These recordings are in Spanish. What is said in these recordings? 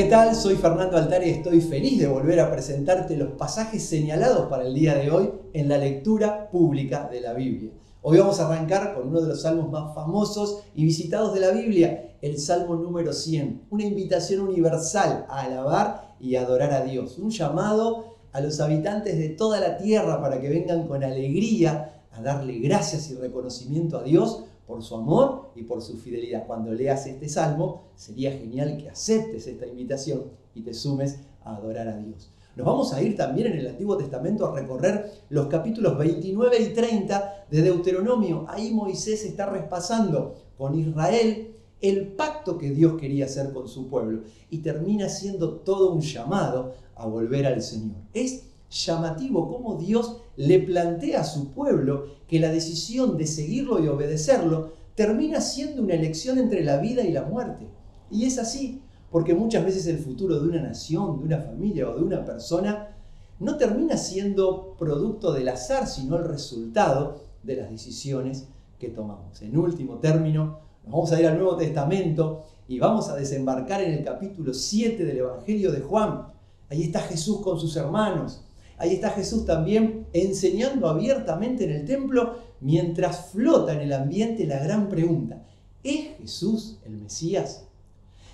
¿qué tal? Soy Fernando Altari y estoy feliz de volver a presentarte los pasajes señalados para el día de hoy en la lectura pública de la Biblia. Hoy vamos a arrancar con uno de los salmos más famosos y visitados de la Biblia, el Salmo número 100, una invitación universal a alabar y adorar a Dios, un llamado a los habitantes de toda la tierra para que vengan con alegría a darle gracias y reconocimiento a Dios por su amor y por su fidelidad. Cuando leas este salmo, sería genial que aceptes esta invitación y te sumes a adorar a Dios. Nos vamos a ir también en el Antiguo Testamento a recorrer los capítulos 29 y 30 de Deuteronomio. Ahí Moisés está repasando con Israel el pacto que Dios quería hacer con su pueblo y termina siendo todo un llamado a volver al Señor. Es llamativo cómo Dios le plantea a su pueblo que la decisión de seguirlo y obedecerlo termina siendo una elección entre la vida y la muerte. Y es así, porque muchas veces el futuro de una nación, de una familia o de una persona no termina siendo producto del azar, sino el resultado de las decisiones que tomamos. En último término, nos vamos a ir al Nuevo Testamento y vamos a desembarcar en el capítulo 7 del Evangelio de Juan. Ahí está Jesús con sus hermanos. Ahí está Jesús también enseñando abiertamente en el templo mientras flota en el ambiente la gran pregunta, ¿es Jesús el Mesías?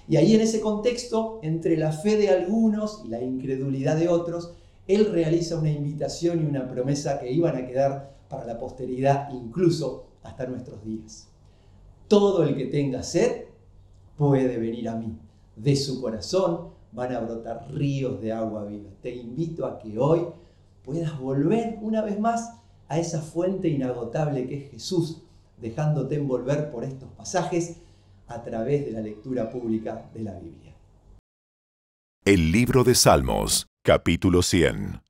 Y ahí en ese contexto, entre la fe de algunos y la incredulidad de otros, Él realiza una invitación y una promesa que iban a quedar para la posteridad, incluso hasta nuestros días. Todo el que tenga sed puede venir a mí. De su corazón van a brotar ríos de agua viva. Te invito a que hoy puedas volver una vez más a esa fuente inagotable que es Jesús, dejándote envolver por estos pasajes a través de la lectura pública de la Biblia. El libro de Salmos, capítulo 100.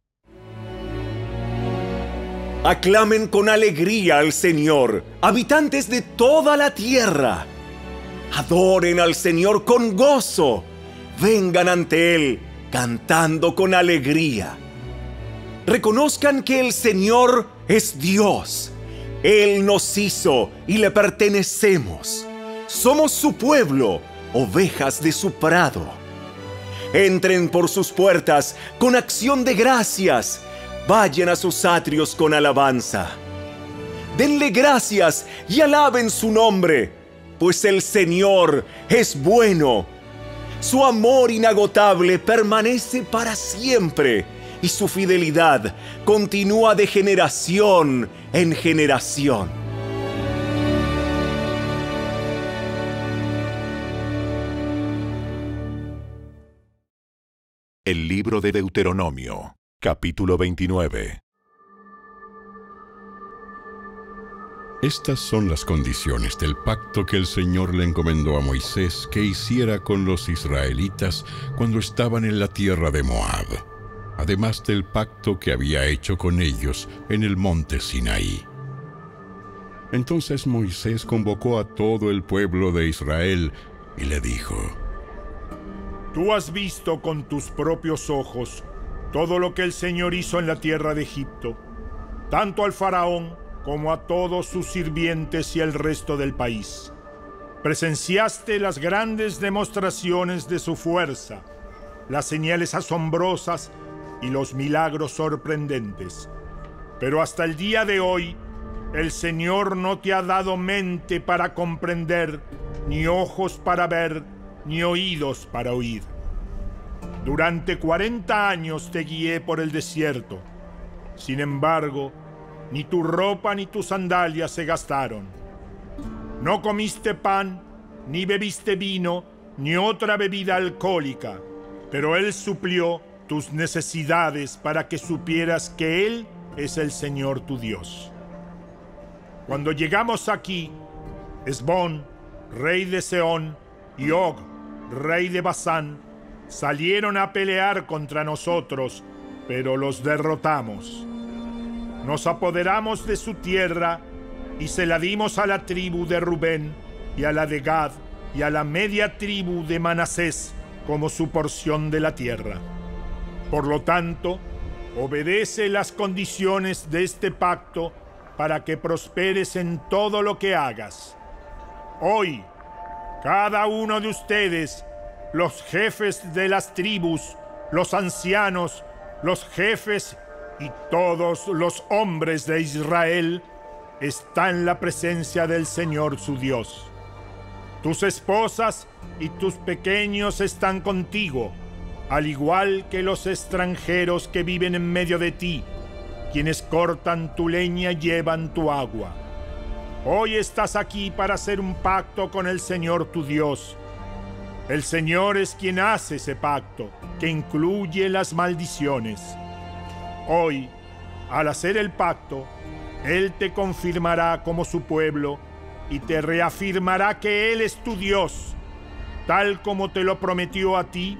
Aclamen con alegría al Señor, habitantes de toda la tierra. Adoren al Señor con gozo vengan ante Él cantando con alegría. Reconozcan que el Señor es Dios. Él nos hizo y le pertenecemos. Somos su pueblo, ovejas de su prado. Entren por sus puertas con acción de gracias. Vayan a sus atrios con alabanza. Denle gracias y alaben su nombre, pues el Señor es bueno su amor inagotable permanece para siempre y su fidelidad continúa de generación en generación. El libro de Deuteronomio, capítulo 29. Estas son las condiciones del pacto que el Señor le encomendó a Moisés que hiciera con los israelitas cuando estaban en la tierra de Moab, además del pacto que había hecho con ellos en el monte Sinaí. Entonces Moisés convocó a todo el pueblo de Israel y le dijo, Tú has visto con tus propios ojos todo lo que el Señor hizo en la tierra de Egipto, tanto al faraón como a todos sus sirvientes y el resto del país. Presenciaste las grandes demostraciones de su fuerza, las señales asombrosas y los milagros sorprendentes. Pero hasta el día de hoy, el Señor no te ha dado mente para comprender, ni ojos para ver, ni oídos para oír. Durante 40 años te guié por el desierto. Sin embargo, ni tu ropa ni tus sandalias se gastaron. No comiste pan, ni bebiste vino, ni otra bebida alcohólica, pero Él suplió tus necesidades para que supieras que Él es el Señor tu Dios. Cuando llegamos aquí, Esbón, rey de Seón, y Og, rey de Basán, salieron a pelear contra nosotros, pero los derrotamos nos apoderamos de su tierra y se la dimos a la tribu de Rubén y a la de Gad y a la media tribu de Manasés como su porción de la tierra. Por lo tanto, obedece las condiciones de este pacto para que prosperes en todo lo que hagas. Hoy, cada uno de ustedes los jefes de las tribus, los ancianos, los jefes y todos los hombres de Israel están en la presencia del Señor su Dios. Tus esposas y tus pequeños están contigo, al igual que los extranjeros que viven en medio de ti, quienes cortan tu leña y llevan tu agua. Hoy estás aquí para hacer un pacto con el Señor tu Dios. El Señor es quien hace ese pacto, que incluye las maldiciones. Hoy, al hacer el pacto, Él te confirmará como su pueblo y te reafirmará que Él es tu Dios, tal como te lo prometió a ti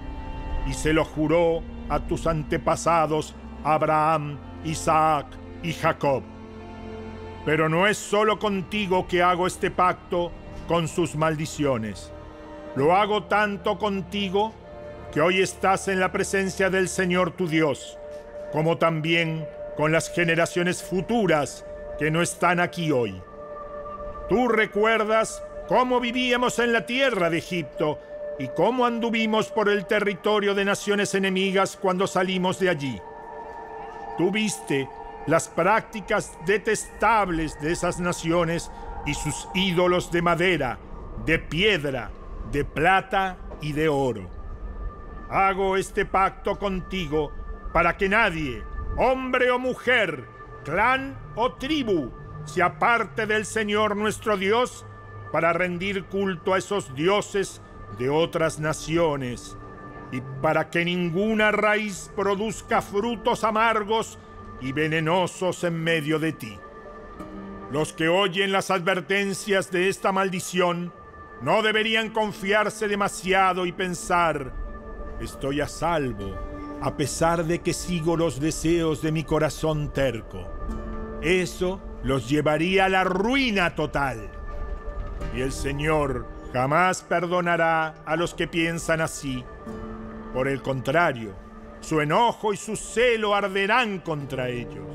y se lo juró a tus antepasados Abraham, Isaac y Jacob. Pero no es solo contigo que hago este pacto con sus maldiciones. Lo hago tanto contigo que hoy estás en la presencia del Señor tu Dios, como también con las generaciones futuras que no están aquí hoy. Tú recuerdas cómo vivíamos en la tierra de Egipto y cómo anduvimos por el territorio de naciones enemigas cuando salimos de allí. Tú viste las prácticas detestables de esas naciones y sus ídolos de madera, de piedra, de plata y de oro. Hago este pacto contigo para que nadie, hombre o mujer, clan o tribu, se aparte del Señor nuestro Dios para rendir culto a esos dioses de otras naciones y para que ninguna raíz produzca frutos amargos y venenosos en medio de ti. Los que oyen las advertencias de esta maldición no deberían confiarse demasiado y pensar, estoy a salvo, a pesar de que sigo los deseos de mi corazón terco. Eso los llevaría a la ruina total. Y el Señor jamás perdonará a los que piensan así. Por el contrario, su enojo y su celo arderán contra ellos.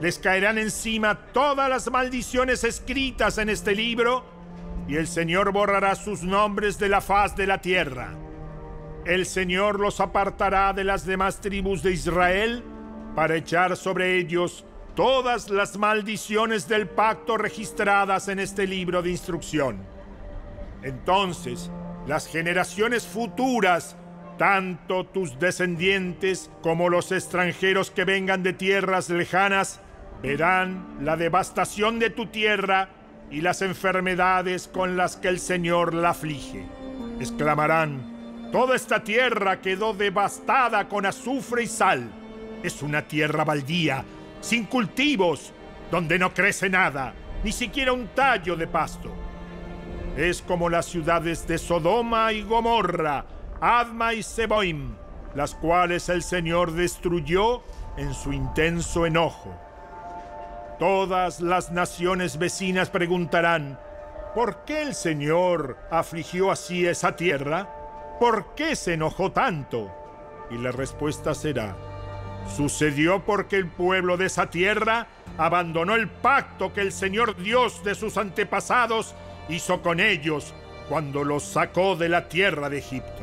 Les caerán encima todas las maldiciones escritas en este libro y el Señor borrará sus nombres de la faz de la tierra. El Señor los apartará de las demás tribus de Israel para echar sobre ellos todas las maldiciones del pacto registradas en este libro de instrucción. Entonces, las generaciones futuras, tanto tus descendientes como los extranjeros que vengan de tierras lejanas, verán la devastación de tu tierra y las enfermedades con las que el Señor la aflige. Exclamarán, toda esta tierra quedó devastada con azufre y sal. Es una tierra baldía, sin cultivos, donde no crece nada, ni siquiera un tallo de pasto. Es como las ciudades de Sodoma y Gomorra, Adma y Seboim, las cuales el Señor destruyó en su intenso enojo. Todas las naciones vecinas preguntarán, ¿por qué el Señor afligió así esa tierra? ¿Por qué se enojó tanto? Y la respuesta será, sucedió porque el pueblo de esa tierra abandonó el pacto que el Señor Dios de sus antepasados hizo con ellos cuando los sacó de la tierra de Egipto.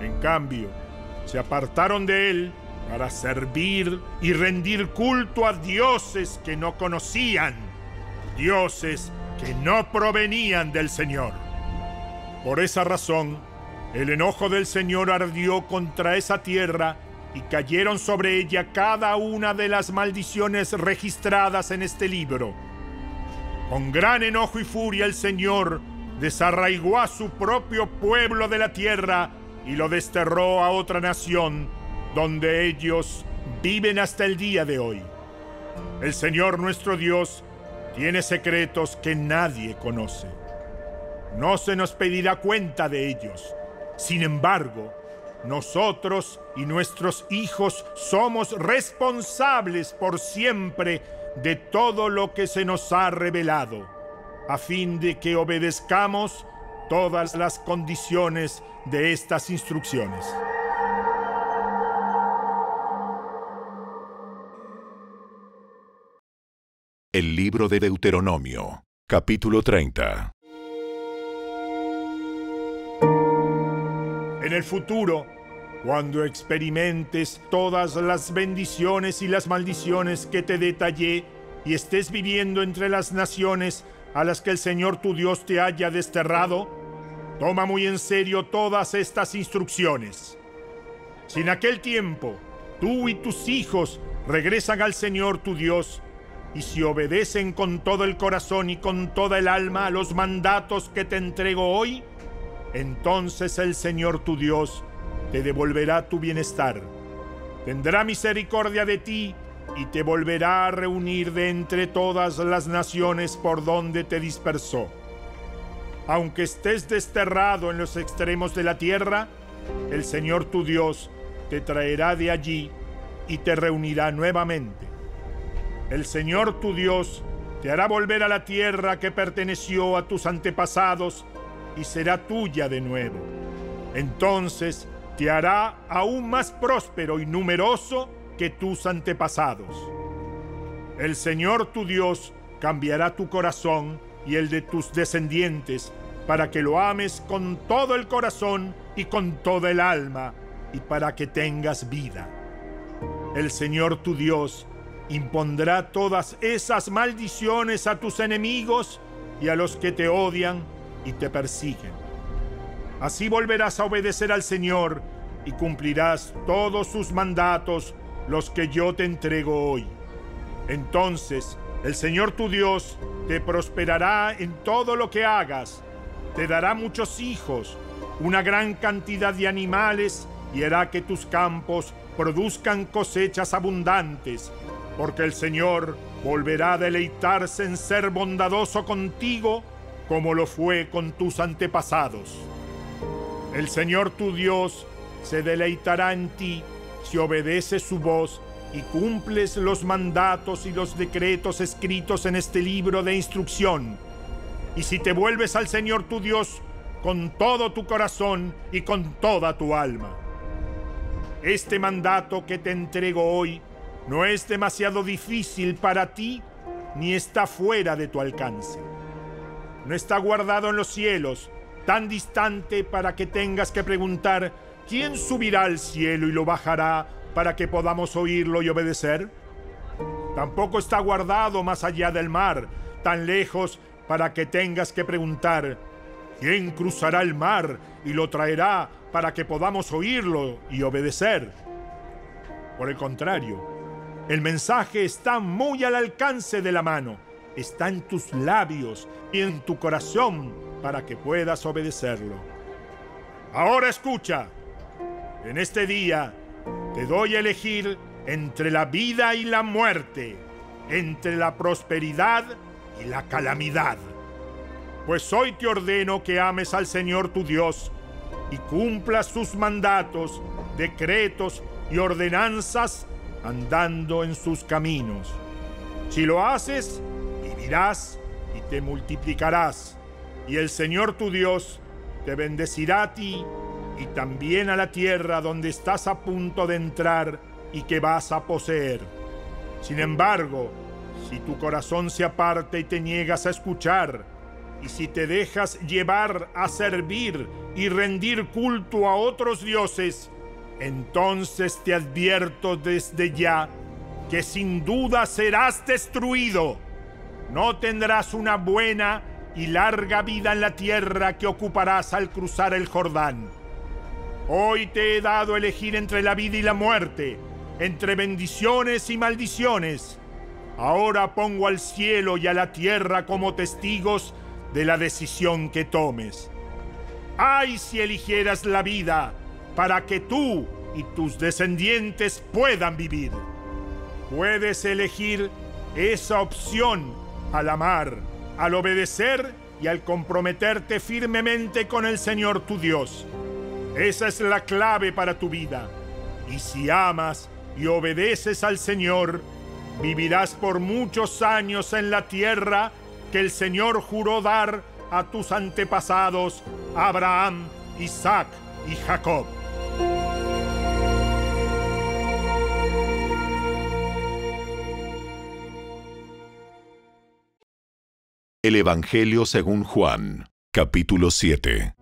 En cambio, se apartaron de él para servir y rendir culto a dioses que no conocían, dioses que no provenían del Señor. Por esa razón, el enojo del Señor ardió contra esa tierra y cayeron sobre ella cada una de las maldiciones registradas en este libro. Con gran enojo y furia el Señor desarraigó a su propio pueblo de la tierra y lo desterró a otra nación donde ellos viven hasta el día de hoy. El Señor nuestro Dios tiene secretos que nadie conoce. No se nos pedirá cuenta de ellos. Sin embargo, nosotros y nuestros hijos somos responsables por siempre de todo lo que se nos ha revelado, a fin de que obedezcamos todas las condiciones de estas instrucciones. El libro de Deuteronomio, capítulo 30. En el futuro, cuando experimentes todas las bendiciones y las maldiciones que te detallé y estés viviendo entre las naciones a las que el Señor tu Dios te haya desterrado, toma muy en serio todas estas instrucciones. Si en aquel tiempo tú y tus hijos regresan al Señor tu Dios, y si obedecen con todo el corazón y con toda el alma a los mandatos que te entrego hoy, entonces el Señor tu Dios te devolverá tu bienestar. Tendrá misericordia de ti y te volverá a reunir de entre todas las naciones por donde te dispersó. Aunque estés desterrado en los extremos de la tierra, el Señor tu Dios te traerá de allí y te reunirá nuevamente. El Señor tu Dios te hará volver a la tierra que perteneció a tus antepasados y será tuya de nuevo. Entonces te hará aún más próspero y numeroso que tus antepasados. El Señor tu Dios cambiará tu corazón y el de tus descendientes para que lo ames con todo el corazón y con toda el alma y para que tengas vida. El Señor tu Dios impondrá todas esas maldiciones a tus enemigos y a los que te odian y te persiguen. Así volverás a obedecer al Señor y cumplirás todos sus mandatos, los que yo te entrego hoy. Entonces el Señor tu Dios te prosperará en todo lo que hagas, te dará muchos hijos, una gran cantidad de animales y hará que tus campos produzcan cosechas abundantes, porque el Señor volverá a deleitarse en ser bondadoso contigo como lo fue con tus antepasados. El Señor tu Dios se deleitará en ti si obedeces su voz y cumples los mandatos y los decretos escritos en este libro de instrucción. Y si te vuelves al Señor tu Dios con todo tu corazón y con toda tu alma. Este mandato que te entrego hoy no es demasiado difícil para ti ni está fuera de tu alcance. No está guardado en los cielos, tan distante para que tengas que preguntar, ¿quién subirá al cielo y lo bajará para que podamos oírlo y obedecer? Tampoco está guardado más allá del mar, tan lejos para que tengas que preguntar, ¿quién cruzará el mar y lo traerá para que podamos oírlo y obedecer? Por el contrario, el mensaje está muy al alcance de la mano, está en tus labios y en tu corazón para que puedas obedecerlo. Ahora escucha, en este día te doy a elegir entre la vida y la muerte, entre la prosperidad y la calamidad. Pues hoy te ordeno que ames al Señor tu Dios y cumplas sus mandatos, decretos y ordenanzas andando en sus caminos. Si lo haces, vivirás y te multiplicarás, y el Señor tu Dios te bendecirá a ti y también a la tierra donde estás a punto de entrar y que vas a poseer. Sin embargo, si tu corazón se aparta y te niegas a escuchar, y si te dejas llevar a servir y rendir culto a otros dioses, entonces te advierto desde ya que sin duda serás destruido. No tendrás una buena y larga vida en la tierra que ocuparás al cruzar el Jordán. Hoy te he dado elegir entre la vida y la muerte, entre bendiciones y maldiciones. Ahora pongo al cielo y a la tierra como testigos de la decisión que tomes. ¡Ay si eligieras la vida! para que tú y tus descendientes puedan vivir. Puedes elegir esa opción al amar, al obedecer y al comprometerte firmemente con el Señor tu Dios. Esa es la clave para tu vida. Y si amas y obedeces al Señor, vivirás por muchos años en la tierra que el Señor juró dar a tus antepasados, Abraham, Isaac y Jacob. El Evangelio según Juan, capítulo 7.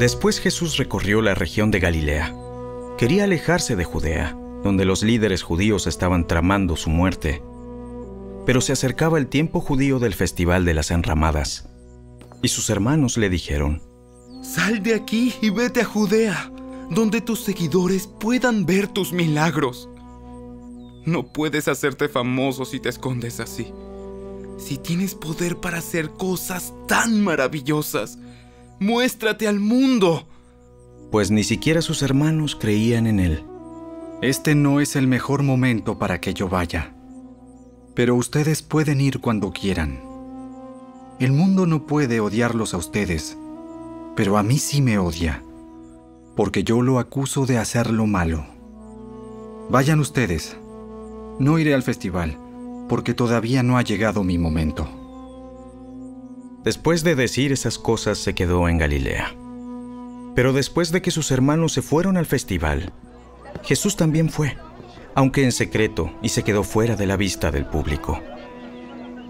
Después Jesús recorrió la región de Galilea. Quería alejarse de Judea, donde los líderes judíos estaban tramando su muerte. Pero se acercaba el tiempo judío del Festival de las Enramadas, y sus hermanos le dijeron, Sal de aquí y vete a Judea, donde tus seguidores puedan ver tus milagros. No puedes hacerte famoso si te escondes así. Si tienes poder para hacer cosas tan maravillosas, muéstrate al mundo. Pues ni siquiera sus hermanos creían en él. Este no es el mejor momento para que yo vaya, pero ustedes pueden ir cuando quieran. El mundo no puede odiarlos a ustedes, pero a mí sí me odia, porque yo lo acuso de hacer lo malo. Vayan ustedes. No iré al festival, porque todavía no ha llegado mi momento. Después de decir esas cosas se quedó en Galilea. Pero después de que sus hermanos se fueron al festival, Jesús también fue, aunque en secreto, y se quedó fuera de la vista del público.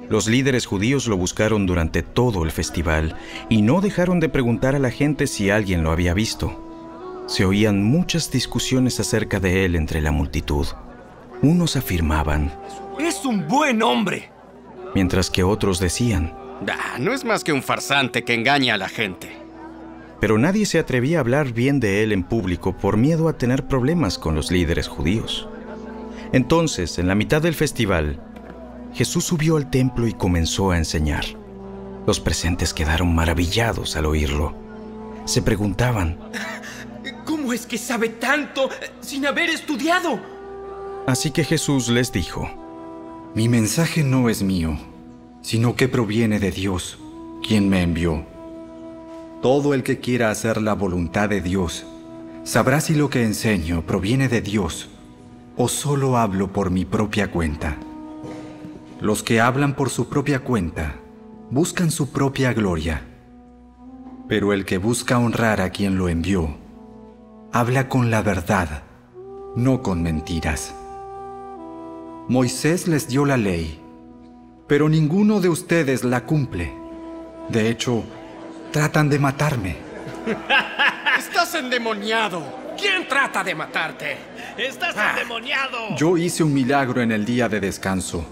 Los líderes judíos lo buscaron durante todo el festival y no dejaron de preguntar a la gente si alguien lo había visto. Se oían muchas discusiones acerca de él entre la multitud. Unos afirmaban, Es un buen hombre. mientras que otros decían, Ah, no es más que un farsante que engaña a la gente. pero nadie se atrevía a hablar bien de él en público por miedo a tener problemas con los líderes judíos. Entonces, en la mitad del festival, Jesús subió al templo y comenzó a enseñar. Los presentes quedaron maravillados al oírlo. Se preguntaban, ¿Cómo es que sabe tanto sin haber estudiado? Así que Jesús les dijo, Mi mensaje no es mío, sino que proviene de Dios, quien me envió. Todo el que quiera hacer la voluntad de Dios sabrá si lo que enseño proviene de Dios o solo hablo por mi propia cuenta. Los que hablan por su propia cuenta buscan su propia gloria, pero el que busca honrar a quien lo envió, habla con la verdad, no con mentiras. Moisés les dio la ley, pero ninguno de ustedes la cumple. De hecho, tratan de matarme. Estás endemoniado. ¿Quién trata de matarte? Estás endemoniado. Yo hice un milagro en el día de descanso,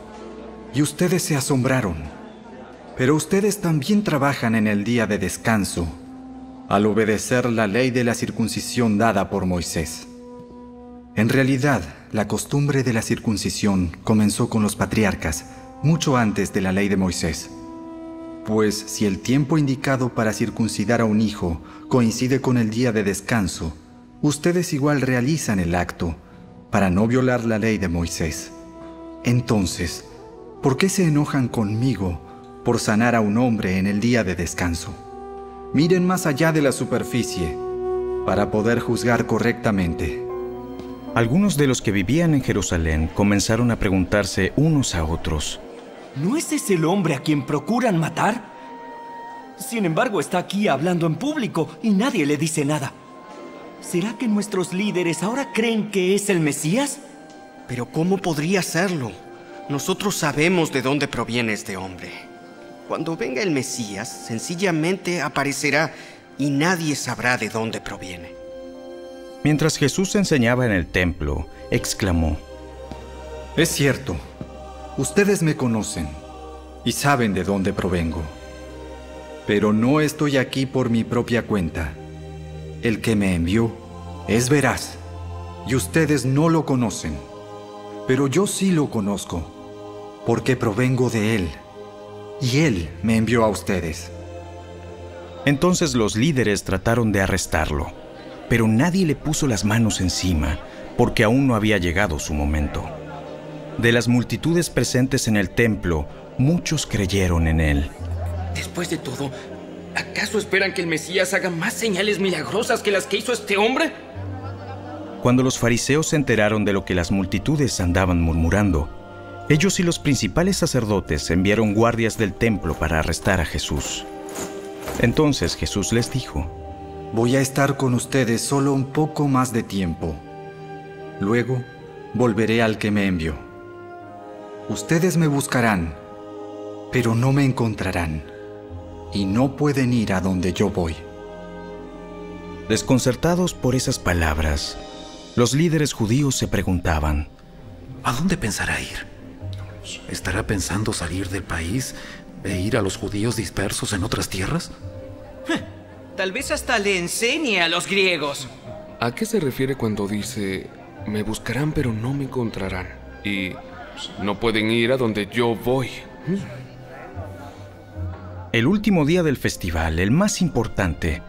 y ustedes se asombraron. Pero ustedes también trabajan en el día de descanso, al obedecer la ley de la circuncisión dada por Moisés. En realidad, la costumbre de la circuncisión comenzó con los patriarcas, mucho antes de la ley de Moisés. Pues si el tiempo indicado para circuncidar a un hijo coincide con el día de descanso, ustedes igual realizan el acto para no violar la ley de Moisés. Entonces, ¿por qué se enojan conmigo por sanar a un hombre en el día de descanso? Miren más allá de la superficie para poder juzgar correctamente. Algunos de los que vivían en Jerusalén comenzaron a preguntarse unos a otros, ¿No es ese el hombre a quien procuran matar? Sin embargo, está aquí hablando en público y nadie le dice nada. ¿Será que nuestros líderes ahora creen que es el Mesías? Pero ¿cómo podría serlo? Nosotros sabemos de dónde proviene este hombre. Cuando venga el Mesías, sencillamente aparecerá y nadie sabrá de dónde proviene. Mientras Jesús enseñaba en el templo, exclamó, Es cierto, ustedes me conocen y saben de dónde provengo. Pero no estoy aquí por mi propia cuenta. El que me envió es veraz y ustedes no lo conocen. Pero yo sí lo conozco, porque provengo de él. Y él me envió a ustedes. Entonces los líderes trataron de arrestarlo, pero nadie le puso las manos encima, porque aún no había llegado su momento. De las multitudes presentes en el templo, muchos creyeron en él. Después de todo, ¿acaso esperan que el Mesías haga más señales milagrosas que las que hizo este hombre? Cuando los fariseos se enteraron de lo que las multitudes andaban murmurando, ellos y los principales sacerdotes enviaron guardias del templo para arrestar a Jesús. Entonces Jesús les dijo, Voy a estar con ustedes solo un poco más de tiempo. Luego volveré al que me envió. Ustedes me buscarán, pero no me encontrarán, y no pueden ir a donde yo voy. Desconcertados por esas palabras, los líderes judíos se preguntaban, ¿A dónde pensará ir? ¿Estará pensando salir del país e ir a los judíos dispersos en otras tierras? Tal vez hasta le enseñe a los griegos. ¿A qué se refiere cuando dice, me buscarán pero no me encontrarán? Y no pueden ir a donde yo voy. El último día del festival, el más importante,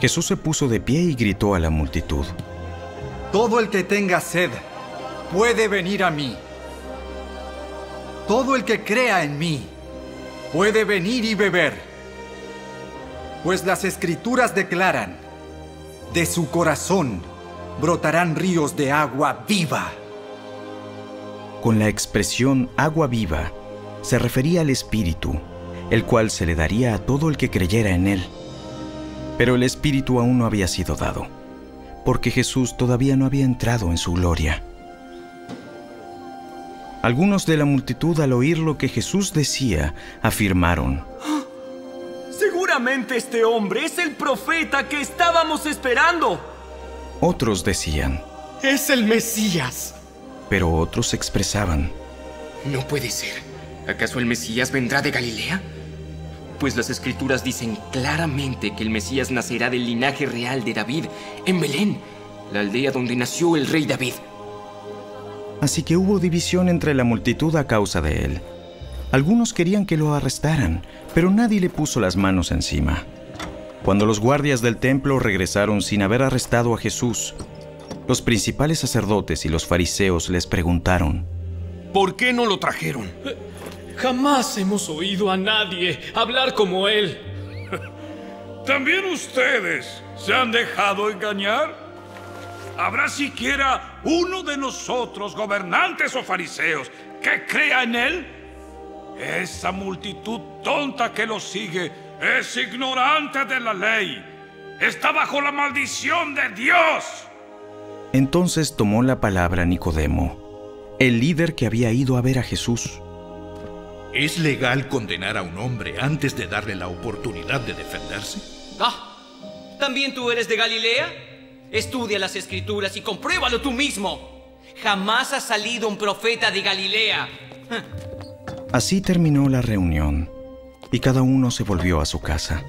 Jesús se puso de pie y gritó a la multitud. Todo el que tenga sed puede venir a mí. Todo el que crea en mí puede venir y beber. Pues las escrituras declaran, de su corazón brotarán ríos de agua viva. Con la expresión agua viva, se refería al Espíritu, el cual se le daría a todo el que creyera en él. Pero el Espíritu aún no había sido dado, porque Jesús todavía no había entrado en su gloria. Algunos de la multitud al oír lo que Jesús decía, afirmaron, Seguramente este hombre es el profeta que estábamos esperando. Otros decían, Es el Mesías. pero otros expresaban, No puede ser. ¿Acaso el Mesías vendrá de Galilea? Pues las escrituras dicen claramente que el Mesías nacerá del linaje real de David, en Belén, la aldea donde nació el rey David. Así que hubo división entre la multitud a causa de él. Algunos querían que lo arrestaran, pero nadie le puso las manos encima. Cuando los guardias del templo regresaron sin haber arrestado a Jesús, los principales sacerdotes y los fariseos les preguntaron, ¿Por qué no lo trajeron? Jamás hemos oído a nadie hablar como él. ¿También ustedes se han dejado engañar? ¿Habrá siquiera uno de nosotros, gobernantes o fariseos, que crea en él? Esa multitud tonta que lo sigue es ignorante de la ley. Está bajo la maldición de Dios. Entonces tomó la palabra Nicodemo, el líder que había ido a ver a Jesús. ¿Es legal condenar a un hombre antes de darle la oportunidad de defenderse? Ah, ¿también tú eres de Galilea? Estudia las escrituras y compruébalo tú mismo. Jamás ha salido un profeta de Galilea. Así terminó la reunión y cada uno se volvió a su casa.